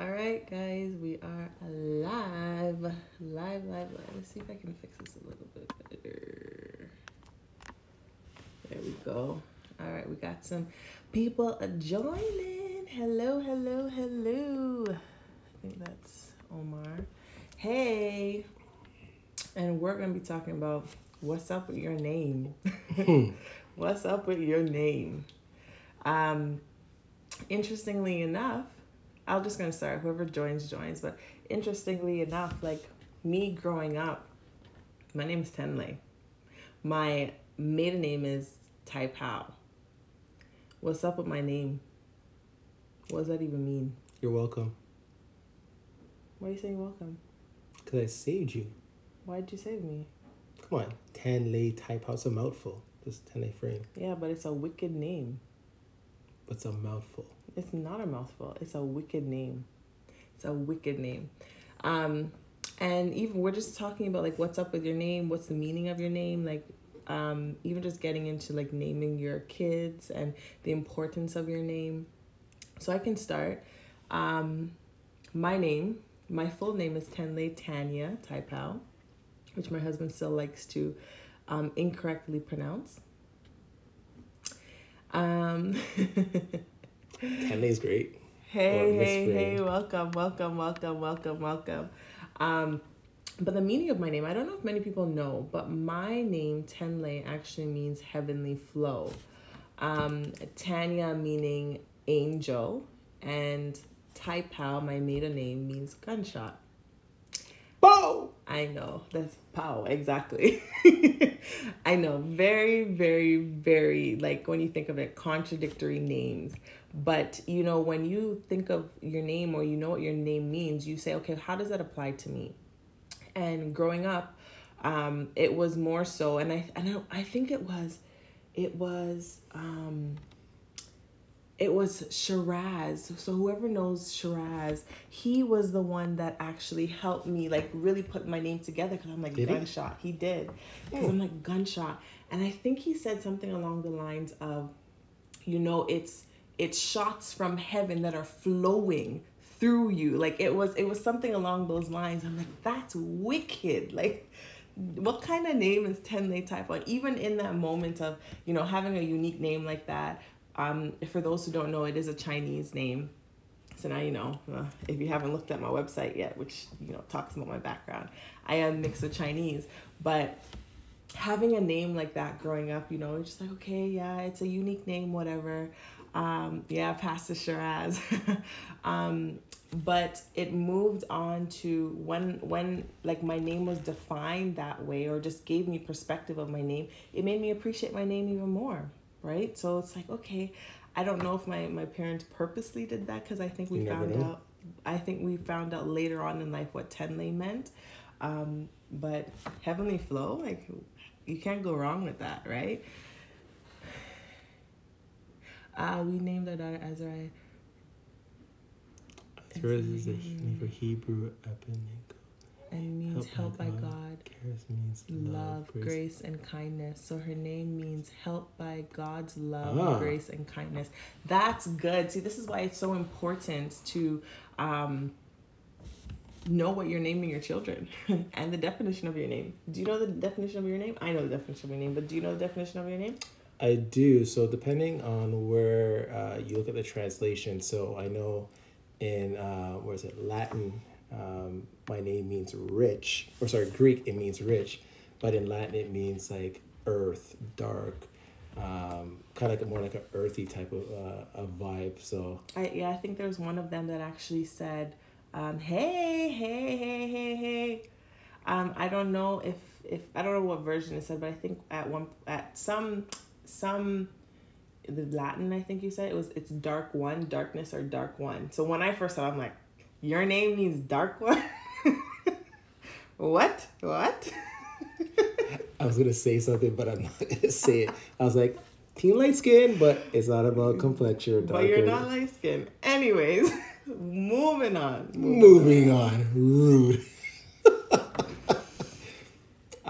All right, guys, we are live, live, live, live. Let's see if I can fix this a little bit better. There we go. All right, we got some people joining. Hello, hello, hello. I think that's Omar. Hey, and we're gonna be talking about what's up with your name. what's up with your name? Um, interestingly enough, I'm just gonna start. Whoever joins, joins. But interestingly enough, like me growing up, my name is Tenley. My maiden name is Tai Pao. What's up with my name? What does that even mean? You're welcome. Why are you saying welcome? Because I saved you. Why'd you save me? Come on. Ten lay type house a mouthful. Just ten lay frame. Yeah, but it's a wicked name. But it's a mouthful? It's not a mouthful. It's a wicked name. It's a wicked name. Um, and even we're just talking about like what's up with your name, what's the meaning of your name, like um, even just getting into like naming your kids and the importance of your name. So I can start. Um, my name, my full name is Tenley Tanya Taipao, which my husband still likes to um, incorrectly pronounce. Um, Ten lay's great. Hey, hey, hey, welcome, welcome, welcome, welcome, welcome. Um, but the meaning of my name, I don't know if many people know, but my name, Tenley, actually means heavenly flow. Um, Tanya meaning angel, and Tai Pao, my maiden name, means gunshot. Bow! I know. That's pow, exactly. I know. Very, very, very, like when you think of it, contradictory names. But, you know, when you think of your name or you know what your name means, you say, okay, how does that apply to me? And growing up, um, it was more so, and I, and I, I think it was, it was, um, it was Shiraz. So whoever knows Shiraz, he was the one that actually helped me like really put my name together because I'm like Did he? gunshot. He, did because I'm like gunshot, and I think he said something along the lines of, you know, it's it's shots from heaven that are flowing through you. Like it was it was something along those lines. I'm like that's wicked. Like what kind of name is Tenley type one? Even in that moment of, you know, having a unique name like that, um, for those who don't know, it is a Chinese name. So now you know, uh, if you haven't looked at my website yet, which, you know, talks about my background, I am mixed with Chinese. But having a name like that growing up, you know, it's just like, okay, yeah, it's a unique name, whatever. Um, yeah, Pastor Shiraz. um, but it moved on to when when like my name was defined that way or just gave me perspective of my name it made me appreciate my name even more right? So it's like okay i don't know if my my parents purposely did that because i think we You found out i think we found out later on in life what tenley meant. Um but heavenly flow like you can't go wrong with that right uh we named our daughter azariah Yours is a name for Hebrew Abednego. and means help by God, Charis means love, love, grace. and kindness. So her name means help by God's love, Ah. grace, and kindness. That's good. See, this is why it's so important to um, know what you're naming your children and the definition of your name. Do you know the definition of your name? I know the definition of your name, but do you know the definition of your name? I do. So depending on where uh, you look at the translation, so I know in uh, where is it Latin, um, my name means rich, or sorry Greek it means rich, but in Latin it means like earth, dark, um, kind of like more like an earthy type of uh, a vibe. So I yeah, I think there's one of them that actually said, um, "Hey, hey, hey, hey, hey." Um, I don't know if if I don't know what version it said, but I think at one at some some the Latin I think you said it was it's dark one, darkness or dark one. So when I first saw, it, I'm like, your name means dark one. what? What? I was gonna say something, but I'm not gonna say it. I was like, team light skin, but it's not about complexion. or but you're not light skin. Anyways, moving on. Moving on, rude.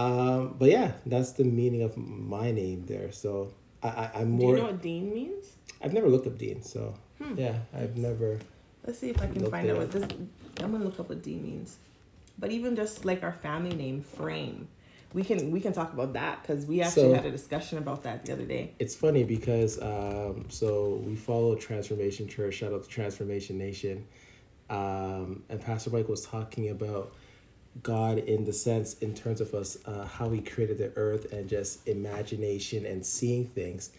Um, but yeah, that's the meaning of my name there. So I, I I'm more. Do you know what Dean means? I've never looked up Dean, so Hmm. yeah, I've never. Let's see if I can find out what this. I'm gonna look up what D means. But even just like our family name, frame, we can we can talk about that because we actually So- had a discussion about that the other day. It's funny because um, so we follow Transformation Church. Shout out to Transformation Nation. Um, and Pastor Mike was talking about God in the sense, in terms of us, uh, how He created the earth and just imagination and seeing things.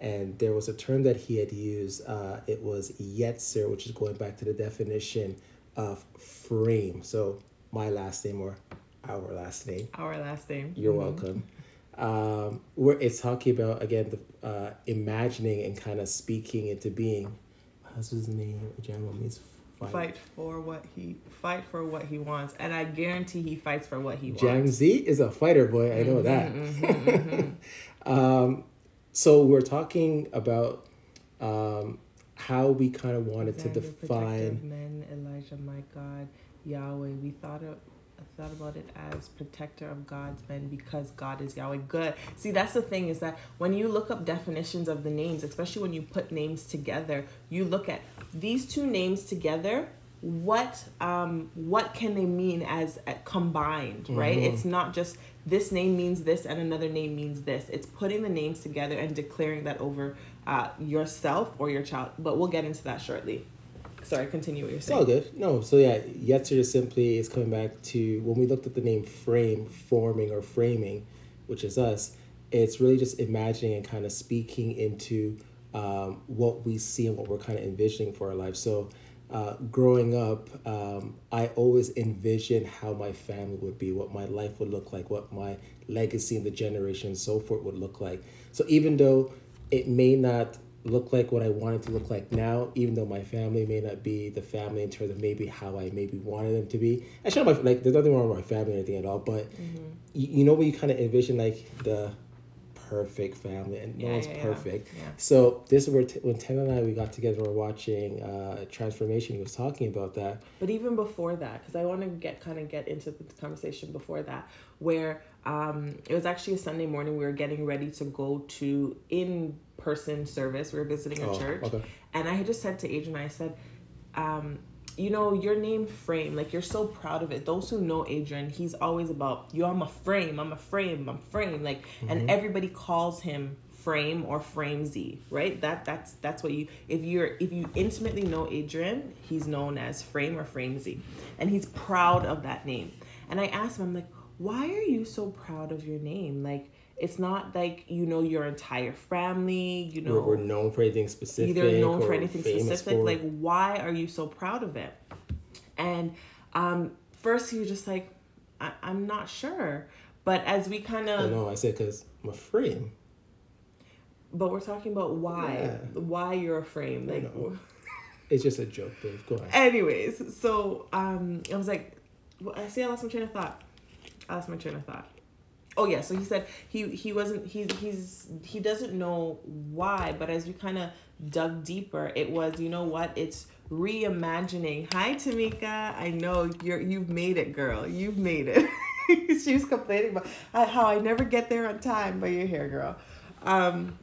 And there was a term that he had used. Uh, it was yetzer, which is going back to the definition of frame. So my last name or our last name. Our last name. You're Mhm. welcome. Um, where it's talking about again the uh, imagining and kind of speaking into being. How's his name? General means fight. Fight for what he fight for what he wants, and I guarantee he fights for what he wants. Z is a fighter boy. I know that. Mhm, mhm, Um, so we're talking about um, how we kind of wanted to Xander, define. men, Elijah, my God, Yahweh. We thought of thought about it as protector of God's men because God is Yahweh. Good. See, that's the thing is that when you look up definitions of the names, especially when you put names together, you look at these two names together. What um what can they mean as uh, combined, right? Mhm. It's not just this name means this and another name means this. It's putting the names together and declaring that over uh, yourself or your child. But we'll get into that shortly. Sorry, continue what you're saying. It's all good. No, so yeah, Yetzer is simply is coming back to when we looked at the name frame, forming or framing, which is us. It's really just imagining and kind of speaking into um, what we see and what we're kind of envisioning for our life. So, uh, growing up, um, I always envisioned how my family would be, what my life would look like, what my legacy and the generation and so forth would look like. So even though it may not look like what I want it to look like now, even though my family may not be the family in terms of maybe how I maybe wanted them to be. Actually, my, like there's nothing wrong with my family or anything at all, but Mm-hmm. you, you know when you kind of envision like the perfect family, and no Yeah, one's yeah, perfect. Yeah. So this is where t- when Ten and I we got together, we were watching uh, Transformation. He was talking about that. But even before that, because I want to get kind of get into the conversation before that, where um, it was actually a Sunday morning. We were getting ready to go to in person service. We were visiting a Oh, church, okay. and I had just said to Adrian, I said, um, you know, your name frame, like you're so proud of it. Those who know Adrian, he's always about, yo, I'm a frame, I'm a frame, I'm frame. Like, and everybody calls him frame or frame Z, right? That that's that's what you if you're if you intimately know Adrian, he's known as frame or frame Z. And he's proud of that name. And I asked him, I'm like, why are you so proud of your name? Like it's not like you know your entire family, you know We're, we're known for anything specific. either known or for anything specific for- like why are you so proud of it and um first he was just like I- i'm not sure but as we kind of no, I said because I'm a frame. but we're talking about why Yeah. why you're a frame like. It's just a joke, babe. Go ahead. anyways so um i was like well, i see i lost my train of thought i lost my train of thought oh yeah so he said he he wasn't he he's he doesn't know why but as we kind of dug deeper it was you know what? It's reimagining. Hi tamika. I know you're you've made it girl. You've made it. She was complaining about how i never get there on time but you're here girl. Um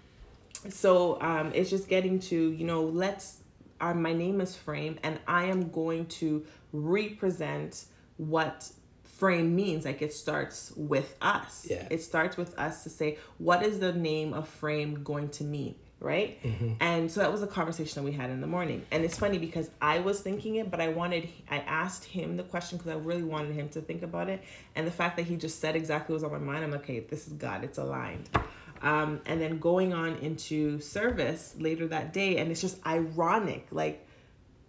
so um, it's just getting to you know let's uh, my name is frame and i am going to represent what frame means like it starts with us. Yeah. it starts with us to say what is the name of frame going to mean right? And so that was a conversation that we had in the morning. And it's funny because i was thinking it but i wanted i asked him the question because i really wanted him to think about it. And the fact that he just said exactly what was on my mind i'm like okay this is god. It's aligned. Um, and then going on into service later that day and it's just ironic like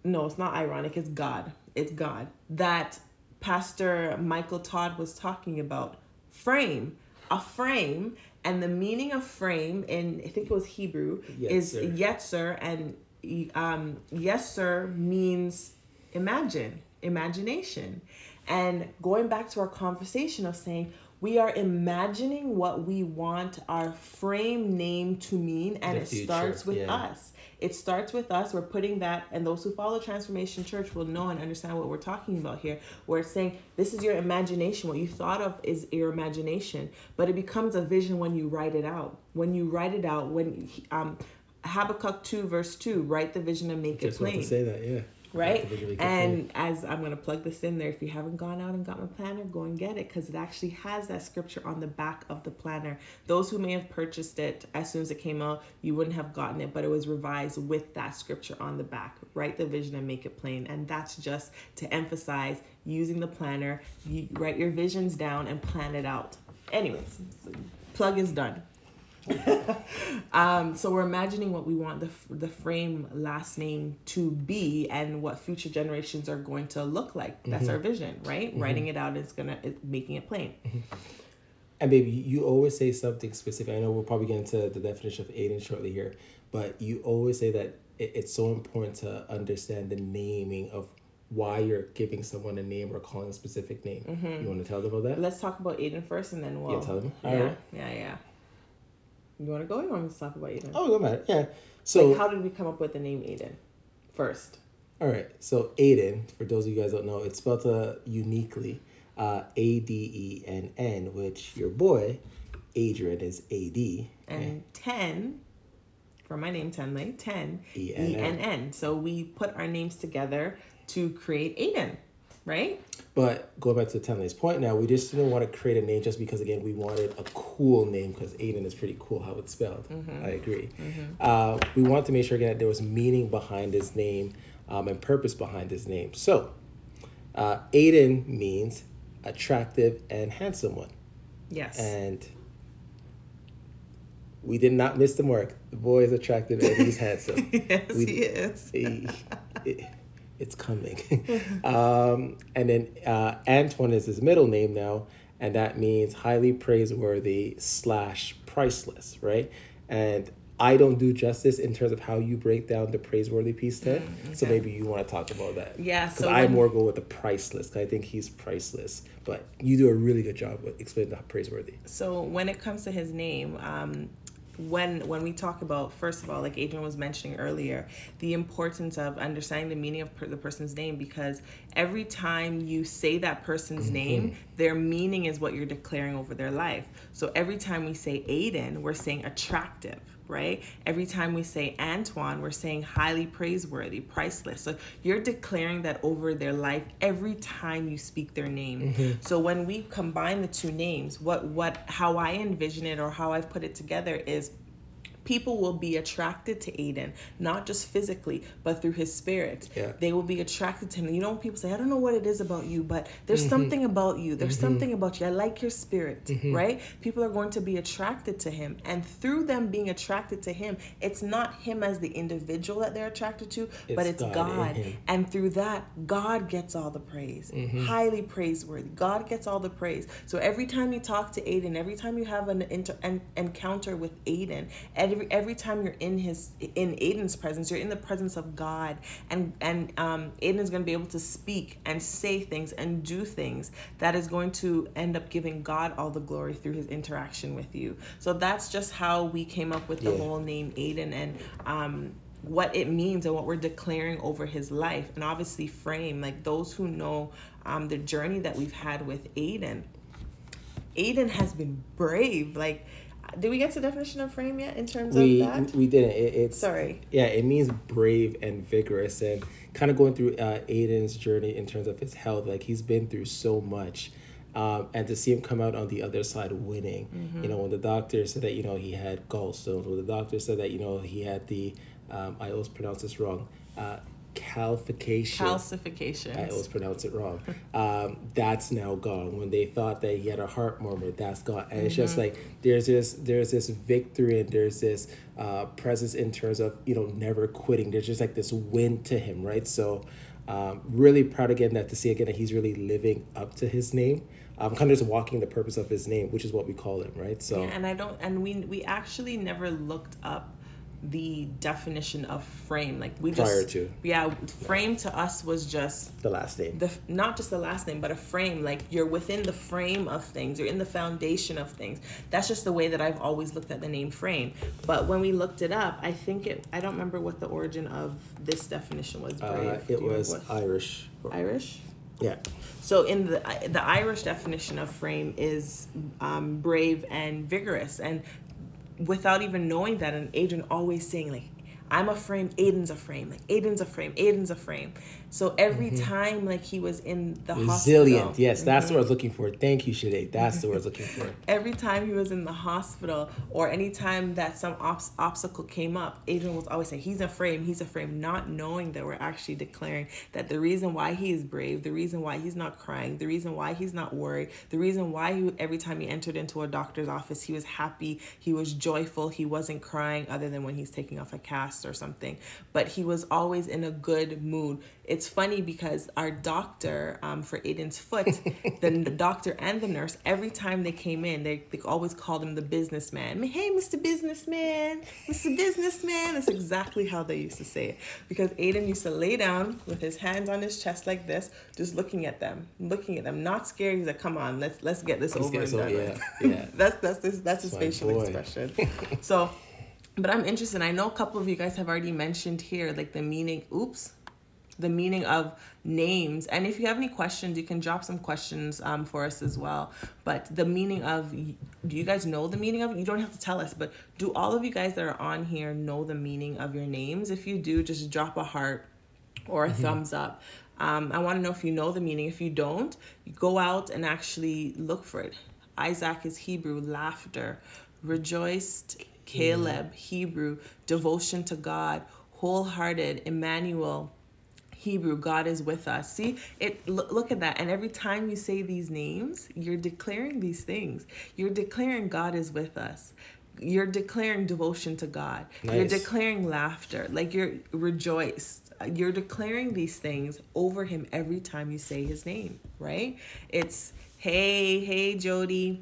no it's not ironic. It's god. It's god. That pastor michael todd was talking about frame a frame and the meaning of frame in i think it was hebrew is Yetzer. yetzer and um, yetzer means imagine imagination and going back to our conversation of saying we are imagining what we want our frame name to mean and The it future, starts with yeah. us it starts with us we're putting that and those who follow transformation church will know and understand what we're talking about here where it's saying this is your imagination. What you thought of is your imagination. But it becomes a vision when you write it out. When you write it out when um habakkuk 2 verse 2 write the vision and make Just it plain. to say that, yeah. Right? And as I'm gonna plug this in there, if you haven't gone out and got my planner, go and get it because it actually has that scripture on the back of the planner. Those who may have purchased it as soon as it came out, you wouldn't have gotten it, but it was revised with that scripture on the back. Write the vision and make it plain, and that's just to emphasize using the planner. You write your visions down and plan it out. Anyways, plug is done. um, so we're imagining what we want the, the frame last name to be and what future generations are going to look like. That's mm-hmm. our vision, right? Mm-hmm. Writing it out is gonna making it plain. Mm-hmm. And baby, you always say something specific. I know we'll probably get into the definition of Aiden shortly here, but you always say that it, it's so important to understand the naming of why you're giving someone a name or calling a specific name. You want to tell them about that? Let's talk about Aiden first, and then we'll Yeah, tell them. Yeah, Alright. yeah, yeah. You want to go? Or you want me to talk about Aiden? Oh, no matter. Yeah. So, like, how did we come up with the name Aiden? First. all right. So, Aiden, for those of you guys who don't know, it's spelled uh, uniquely uh, A D E N N, which your boy, Adrian, is A D. and 10 for my name Tenley 10 E-N-N. E-N-N so we put our names together to create Aiden right But going back to Tenley's point now, we just didn't want to create a name just because, again, we wanted a cool name because Aiden is pretty cool how it's spelled. I agree. Uh, we wanted to make sure, again, that there was meaning behind his name um, and purpose behind his name. So, uh, Aiden means attractive and handsome one. yes And we did not miss the mark. The boy is attractive and he's handsome. yes we- he is He- it- it's coming. um, and then uh, Antoine is his middle name now, and that means highly praiseworthy slash priceless, right? And I don't do justice in terms of how you break down the praiseworthy piece, Ted. So okay. maybe you want to talk about that. Yeah, Because so I more go with the priceless. 'cause I think he's priceless, but you do a really good job with explaining the praiseworthy. so when it comes to his name um when when we talk about first of all like adrian was mentioning earlier the importance of understanding the meaning of per, the person's name because every time you say that person's mm-hmm. name their meaning is what you're declaring over their life. So every time we say aiden we're saying attractive right? Every time we say Antoine, we're saying highly praiseworthy, priceless. So you're declaring that over their life every time you speak their name. Mm-hmm. So when we combine the two names, what what how I envision it or how I've put it together is people will be attracted to Aiden, not just physically, but through his spirit. Yeah. They will be attracted to him. You know, when people say, I don't know what it is about you, but there's something about you. There's something about you. I like your spirit, right? People are going to be attracted to him. And through them being attracted to him, it's not him as the individual that they're attracted to, but It's it's God God. And through that, God gets all the praise. Highly praiseworthy. God gets all the praise. So every time you talk to Aiden, every time you have an, inter- an encounter with Aiden, every every every time you're in his in Aiden's presence, you're in the presence of God, and and um, Aiden is going to be able to speak and say things and do things that is going to end up giving God all the glory through his interaction with you. So that's just how we came up with the Yeah. whole name Aiden and. Um, what it means and what we're declaring over his life and obviously frame like those who know um, the journey that we've had with aiden aiden has been brave like did we get to the definition of frame yet in terms We of that we didn't. It, it's sorry Yeah, it means brave and vigorous, and kind of going through uh, Aiden's journey in terms of his health. Like he's been through so much, um, and to see him come out on the other side winning. You know, when the doctor said that you know he had gallstones, when the doctor said that you know he had the, um, I always pronounce this wrong, uh, calcification. calcification I always pronounce it wrong. Um, that's now gone. When they thought that he had a heart murmur, that's gone. And it's just like there's this there's this victory and there's this uh, presence in terms of you know never quitting. There's just like this win to him, right? So um, really proud again that to see again that he's really living up to his name. Um, kind of just walking the purpose of his name, which is what we call him, right? So Yeah, and I don't, and we we actually never looked up the definition of frame. Like we just to. yeah, frame to us was just the last name. the not just the last name, but a frame. Like you're within the frame of things. You're in the foundation of things. That's just the way that I've always looked at the name frame. But when we looked it up, I think it. I don't remember what the origin of this definition was. Brave. Uh, it was Irish. Irish. Yeah. So in the the Irish definition of frame is um, brave and vigorous, and without even knowing that, an Aiden always saying like, I'm a frame, Aiden's a frame, like Aiden's a frame, Aiden's a frame. So every mm-hmm. time like he was in the hospital. resilient, hospital, yes, that's mm-hmm. what I was looking for. Thank you, Shade. That's the word I was looking for. every time he was in the hospital, or anytime that some obs- obstacle came up, Aiden was always saying, "He's a frame, he's a frame," not knowing that we're actually declaring that the reason why he is brave, the reason why he's not crying, the reason why he's not worried, the reason why he every time he entered into a doctor's office, he was happy, he was joyful, he wasn't crying, other than when he's taking off a cast or something, but he was always in a good mood it's funny because our doctor um, for Aiden's foot, the, the, doctor and the nurse, every time they came in, they, they always called him the businessman. Hey, Mr. Businessman, Mr. Businessman. That's exactly how they used to say it. Because Aiden used to lay down with his hands on his chest like this, just looking at them, looking at them, not scared. He's like, "Come on, let's let's get this let's over get and done." Yeah, yeah. that's that's this, that's his facial boy. expression. so, but I'm interested. I know a couple of you guys have already mentioned here, like the meaning. Oops the meaning of names. And if you have any questions, you can drop some questions um, for us as well. But the meaning of, do you guys know the meaning of? You don't have to tell us, but do all of you guys that are on here know the meaning of your names? If you do, just drop a heart or a mm-hmm. thumbs up. Um, I want to know if you know the meaning. If you don't, go out and actually look for it. Isaac is Hebrew, laughter. Rejoiced, Caleb, mm-hmm. Hebrew, devotion to God. Wholehearted, Emmanuel, Hebrew, God is with us. See, it look, look at that. And every time you say these names, you're declaring these things. You're declaring God is with us. You're declaring devotion to God. Nice. You're declaring laughter. Like you're rejoiced. You're declaring these things over him every time you say his name, right? It's hey, hey, Jody.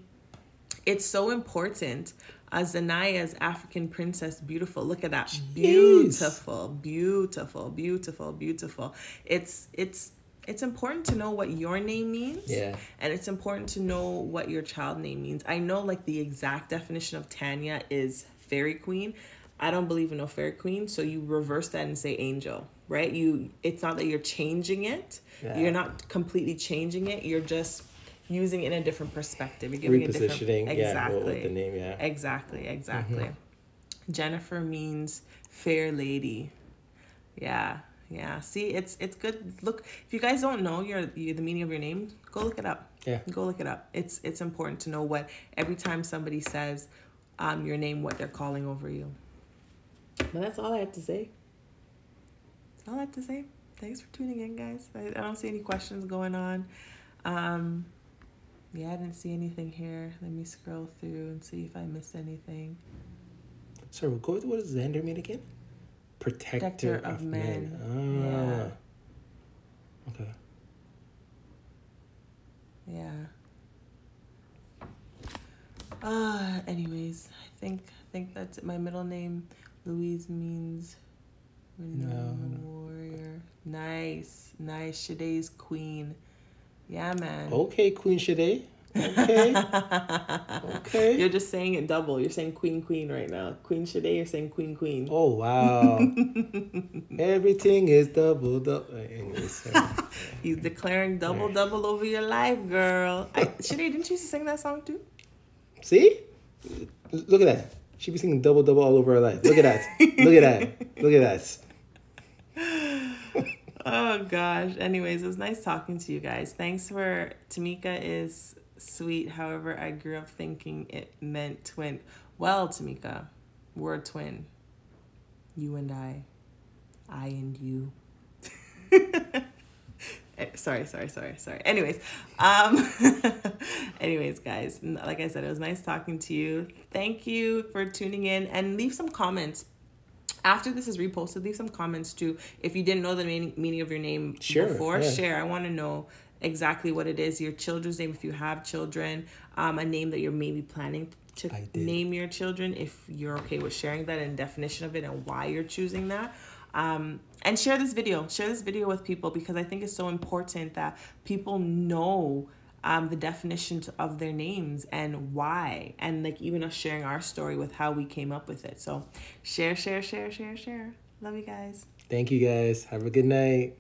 It's so important Zanaya's African Princess Beautiful. Look at that. Jeez. Beautiful, beautiful, beautiful, beautiful. It's it's it's important to know what your name means. Yeah. And it's important to know what your child name means. I know like the exact definition of Tanya is fairy queen. I don't believe in no fairy queen, so you reverse that and say angel, right? You it's not that you're changing it. Yeah. You're not completely changing it. You're just using it in a different perspective. You're giving Repositioning, a different exactly yeah, the name, yeah. Exactly, exactly. Mm-hmm. Jennifer means fair lady. Yeah, yeah. See, it's it's good. Look, if you guys don't know your, your the meaning of your name, go look it up. Yeah. Go look it up. It's it's important to know what every time somebody says um your name, what they're calling over you. But that's all I have to say. That's all I have to say. Thanks for tuning in, guys. I, I don't see any questions going on. Um, yeah, I didn't see anything here. Let me scroll through and see if I missed anything. Sorry, we'll go with what does Xander mean again? Protector, Protector of, of, men. men. Ah. Yeah. Okay. Yeah. Uh anyways, I think I think that's it. my middle name. Louise means renowned no. warrior. Nice. Nice. Shade's queen. Yeah, man. Okay, Queen Shade. Okay. okay. You're just saying it double. You're saying Queen Queen right now. Queen Shade, you're saying Queen Queen. Oh wow. Everything is double double. Anyways, He's declaring double double over your life, girl. I, Shade, didn't you used to sing that song too? See? Look at that. She be singing double double all over her life. Look at that. Look at that. Look at that oh gosh. Anyways, it was nice talking to you guys. Thanks for Tamika is sweet. However, I grew up thinking it meant twin. Well, Tamika, we're a twin. You and I. I and you. Eh, sorry, sorry, sorry, sorry. Anyways, um anyways, guys, like I said, it was nice talking to you. Thank you for tuning in and leave some comments after this is reposted, leave some comments too. If you didn't know the meaning, meaning of your name sure, before, yeah. share. I want to know exactly what it is, your children's name, if you have children, um, a name that you're maybe planning to name your children, if you're okay with sharing that and definition of it and why you're choosing that. Um, and share this video. Share this video with people because I think it's so important that people know um, the definitions of their names and why, and like even us sharing our story with how we came up with it. So share, share, share, share, share. Love you guys. Thank you guys. Have a good night.